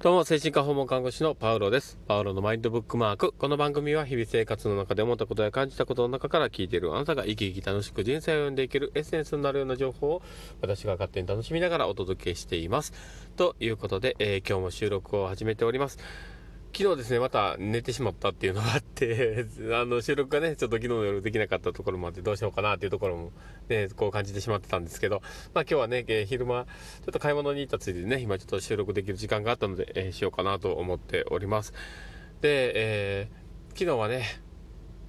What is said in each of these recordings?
どうも、精神科訪問看護師のパウロです。パウロのマインドブックマーク。この番組は日々生活の中で思ったことや感じたことの中から聞いているあなたが生き生き楽しく人生を読んでいけるエッセンスになるような情報を私が勝手に楽しみながらお届けしています。ということで、えー、今日も収録を始めております。昨日ですね、また寝てしまったっていうのがあって あの、収録がね、ちょっと昨日の夜できなかったところもあって、どうしようかなっていうところもね、こう感じてしまってたんですけど、まあ今日はね、えー、昼間、ちょっと買い物に行ったついでね、今ちょっと収録できる時間があったので、えー、しようかなと思っております。で、えー、昨日はね、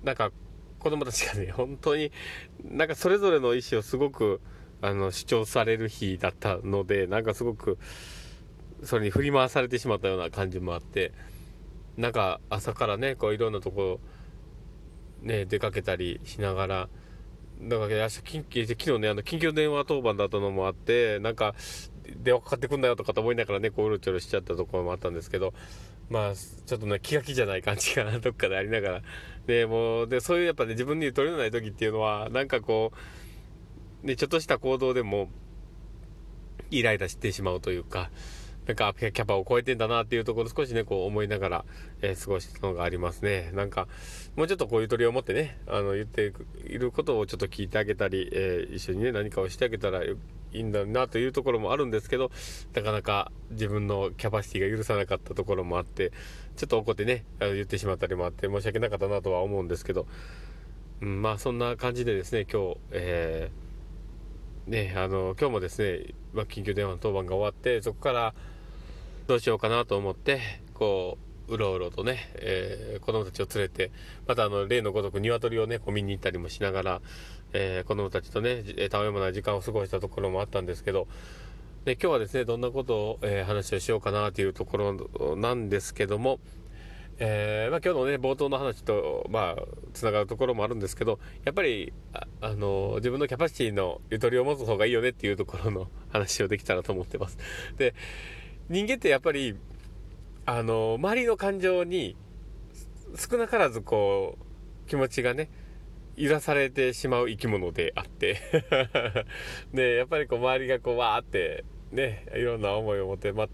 なんか、子供たちがね、本当に、なんかそれぞれの意思をすごく、あの、主張される日だったので、なんかすごく、それに振り回されてしまったような感じもあって、なんか朝からねこういろんなとこね出かけたりしながらだから明日緊急昨日ねあの緊急電話当番だったのもあってなんか電話かかってくんだよとかと思いながらねこううろちょろしちゃったところもあったんですけどまあちょっとね気が気じゃない感じが どっかでありながら。でもうでそういうやっぱね自分に取れない時っていうのはなんかこうねちょっとした行動でもイライラしてしまうというかなんかキャパを超えてんだなっていうところ少しね、こう思いながら、えー、過ごしたのがありますね。なんか、もうちょっとこうゆとりを持ってね、あの、言っていることをちょっと聞いてあげたり、えー、一緒にね、何かをしてあげたらいいんだなというところもあるんですけど、なかなか自分のキャパシティが許さなかったところもあって、ちょっと怒ってね、あの言ってしまったりもあって申し訳なかったなとは思うんですけど、うん、まあそんな感じでですね、今日、えー、ね、あの、今日もですね、まあ、緊急電話の当番が終わって、そこから、どうしようかなと思って、こう、うろうろとね、えー、子供たちを連れて、またあの、例のごとく鶏をね、こう見に行ったりもしながら、えー、子供たちとね、たわいもな時間を過ごしたところもあったんですけど、で今日はですね、どんなことを、えー、話をしようかなというところなんですけども、えー、まあ、今日のね、冒頭の話と、まあ、つながるところもあるんですけど、やっぱり、あ、あの自分のキャパシティのゆとりを持つ方がいいよねっていうところの話をできたらと思ってます。で、人間ってやっぱり、あの、周りの感情に少なからずこう、気持ちがね、揺らされてしまう生き物であって。で、やっぱりこう周りがこうわーって、ね、いろんな思いを持って、まあ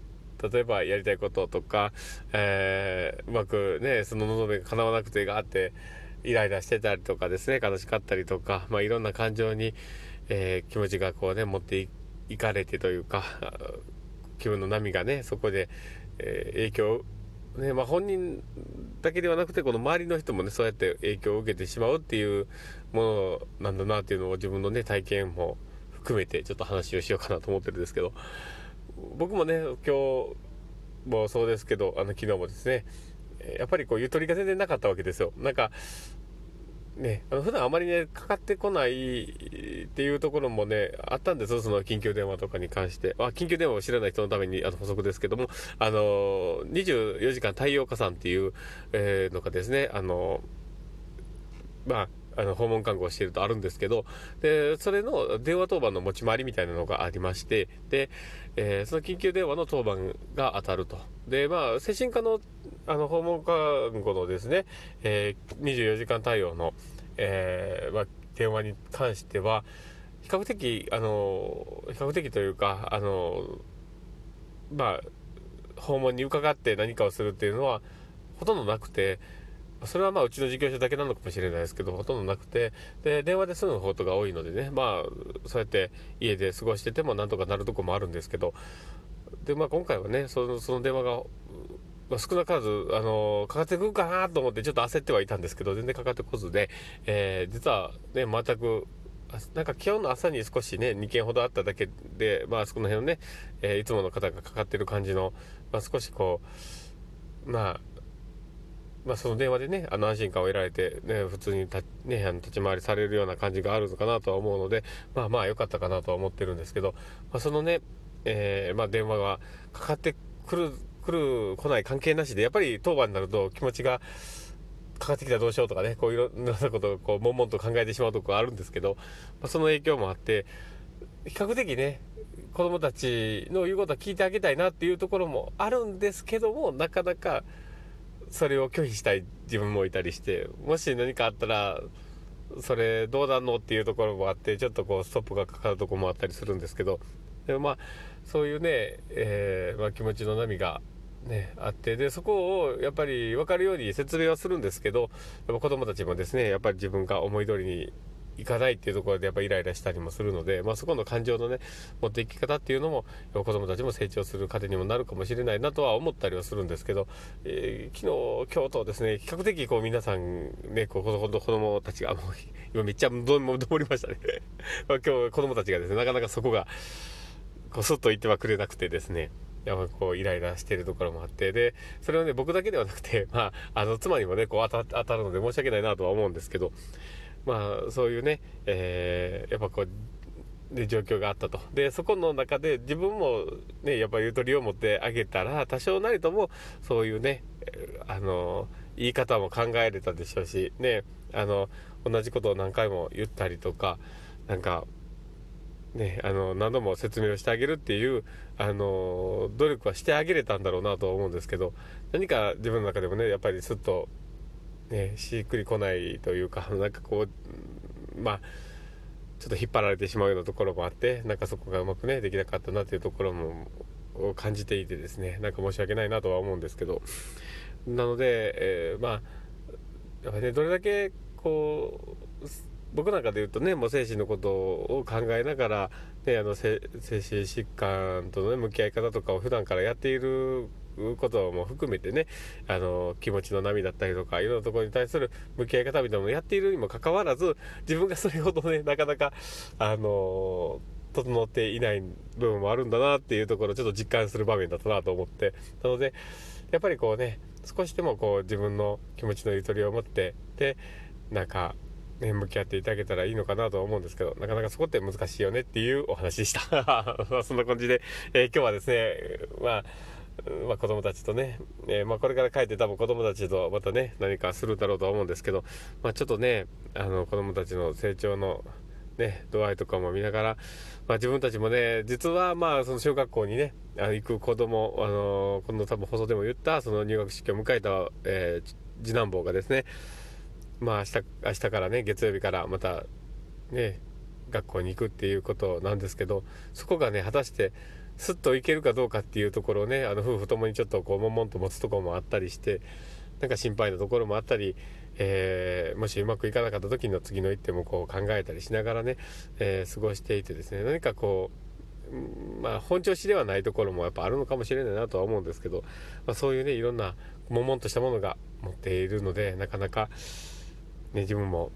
例えばやりたいこととか、えー、うまくね、その望みが叶わなくてがあって、イライラしてたりとかですね、悲しかったりとか、まあいろんな感情に、えー、気持ちがこうね、持っていかれてというか、気分の波がね、そこで、えー、影響ね、まあ、本人だけではなくて、この周りの人もね、そうやって影響を受けてしまうっていうものなんだなっていうのを自分のね、体験も含めてちょっと話をしようかなと思ってるんですけど、僕もね、今日もそうですけど、あの、昨日もですね、やっぱりこう、ゆとりが全然なかったわけですよ。なんか、ね、あの普段あまりね、かかってこないっていうところもね、あったんですよ、その緊急電話とかに関して。あ、緊急電話を知らない人のためにあの補足ですけども、あの、24時間太陽火山っていう、えー、のがですね、あの、まあ、あの、訪問看護をしているとあるんですけど、で、それの電話当番の持ち回りみたいなのがありまして、で、えー、その緊急電話の当番が当たると。で、まあ、精神科の、あの、訪問看護のですね、えー、24時間対応の、えー、まあ、電話に関しては、比較的、あの、比較的というか、あの、まあ、訪問に伺って何かをするっていうのは、ほとんどなくて、それはまあうちの事業所だけなのかもしれないですけど、ほとんどなくて、で、電話で済むことが多いのでね、まあ、そうやって家で過ごしててもなんとかなるとこもあるんですけど、で、まあ今回はね、その、その電話が、まあ、少なからず、あの、かかってくるかなと思ってちょっと焦ってはいたんですけど、全然かかってこずで、えー、実はね、全く、なんか今日の朝に少しね、2件ほどあっただけで、まあそこの辺のね、えー、いつもの方がかかってる感じの、まあ少しこう、まあ、まあ、その電話でね、あの安心感を得られて、ね、普通にた、ね、あの立ち回りされるような感じがあるのかなとは思うので、まあまあ良かったかなとは思ってるんですけど、まあ、そのね、えー、まあ電話がかかってくる、来る、来ない関係なしで、やっぱり当番になると気持ちが、かかってきたらどうしようとかね、こういろんなことをこう、悶々と考えてしまうところあるんですけど、まあ、その影響もあって、比較的ね、子供たちの言うことは聞いてあげたいなっていうところもあるんですけども、なかなか、それを拒否したい自分もいたりして、もし何かあったら、それどうなのっていうところもあって、ちょっとこうストップがかかるとこもあったりするんですけど、でもまあ、そういうね、えー、まあ、気持ちの波がね、あってでそこをやっぱり分かるように説明はするんですけどやっぱ子どもたちもですねやっぱり自分が思い通りにいかないっていうところでやっぱイライラしたりもするので、まあ、そこの感情のね持っていき方っていうのも子どもたちも成長する糧にもなるかもしれないなとは思ったりはするんですけど、えー、昨日今日とですね比較的こう皆さんねこう子供たちがもう今めっちゃどもりましたね。今日子供たちがですねなかなかそこがこうスッと言ってはくれなくてですねやっぱこうイライラしてるところもあってでそれはね僕だけではなくて、まあ、あの妻にもねこう当たるので申し訳ないなとは思うんですけどまあそういうね、えー、やっぱこうで状況があったと。でそこの中で自分もねやっぱゆとりを持ってあげたら多少なりともそういうねあの言い方も考えれたでしょうしねあの同じことを何回も言ったりとかなんかねあの何度も説明をしてあげるっていうあの努力はしてあげれたんだろうなと思うんですけど何か自分の中でもねやっぱりすっとね、しっくりこないというか なんかこうまあちょっと引っ張られてしまうようなところもあってなんかそこがうまくねできなかったなというところも感じていてですねなんか申し訳ないなとは思うんですけど。なので、えー、まあやっぱりねどれだけこう僕なんかで言うとねもう精神のことを考えながら、ね、あの精神疾患との、ね、向き合い方とかを普段からやっていることも含めてねあの気持ちの波だったりとかいろんなところに対する向き合い方みたいなのをやっているにもかかわらず自分がそれほどねなかなかあの整っていない部分もあるんだなっていうところをちょっと実感する場面だったなと思って。なのでやっぱりこうね少しでもこう自分の気持ちのゆとりを持ってでなんかね、向き合っていただけたらいいのかなとは思うんですけど、なかなかそこって難しいよねっていうお話でした。そんな感じで、えー、今日はですね、まあ、まあ、子供たちとね、えー、まあ、これから帰って多分子供たちとまたね何かするだろうとは思うんですけど、まあ、ちょっとねあの子供たちの成長のね、度合いとかも見ながら、まあ、自分たちもね実はまあその小学校にねあの行く子供あのこの多分放送でも言ったその入学式を迎えた、えー、次男坊がですねまあ明日明日からね月曜日からまたね学校に行くっていうことなんですけどそこがね果たしてスッといけるかどうかっていうところをねあの夫婦ともにちょっとこうもんもんと持つところもあったりしてなんか心配なところもあったり、えー、もしうまくいかなかった時の次の一手もこう考えたりしながらね、えー、過ごしていてですね何かこうまあ本調子ではないところもやっぱあるのかもしれないなとは思うんですけど、まあ、そういうねいろんな悶々としたものが持っているのでなかなか、ね、自分も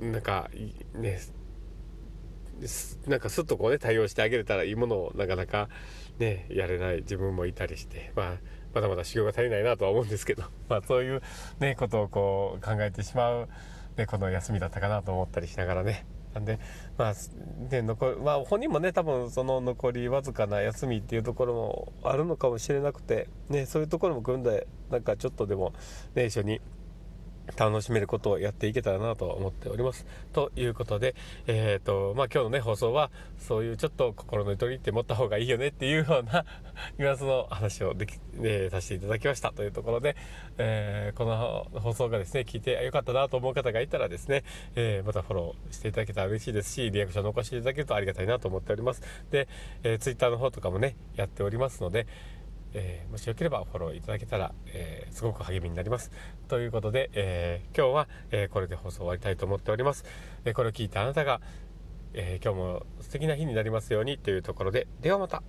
なんかねなんかすっとこうね対応してあげれたらいいものをなかなかねやれない自分もいたりして、まあ、まだまだ修行が足りないなとは思うんですけど、まあ、そういうねことをこう考えてしまう、ね、この休みだったかなと思ったりしながらね。なんでまあで残まあ本人もね多分その残りわずかな休みっていうところもあるのかもしれなくてねそういうところも組んでなんかちょっとでもね一緒に楽しめることをやっていけたらなと思っております。ということで、えっ、ー、と、まあ、今日のね、放送は、そういうちょっと心のゆとりって持った方がいいよねっていうような ニュアンスの話をでき、えー、させていただきましたというところで、えー、この放送がですね、聞いてよかったなと思う方がいたらですね、えまたフォローしていただけたら嬉しいですし、リアクション残していただけるとありがたいなと思っております。で、え、Twitter の方とかもね、やっておりますので、えー、もしよければフォローいただけたら、えー、すごく励みになります。ということで、えー、今日は、えこれで放送終わりたいと思っております。えこれを聞いたあなたが、え今日も素敵な日になりますようにというところで、ではまた。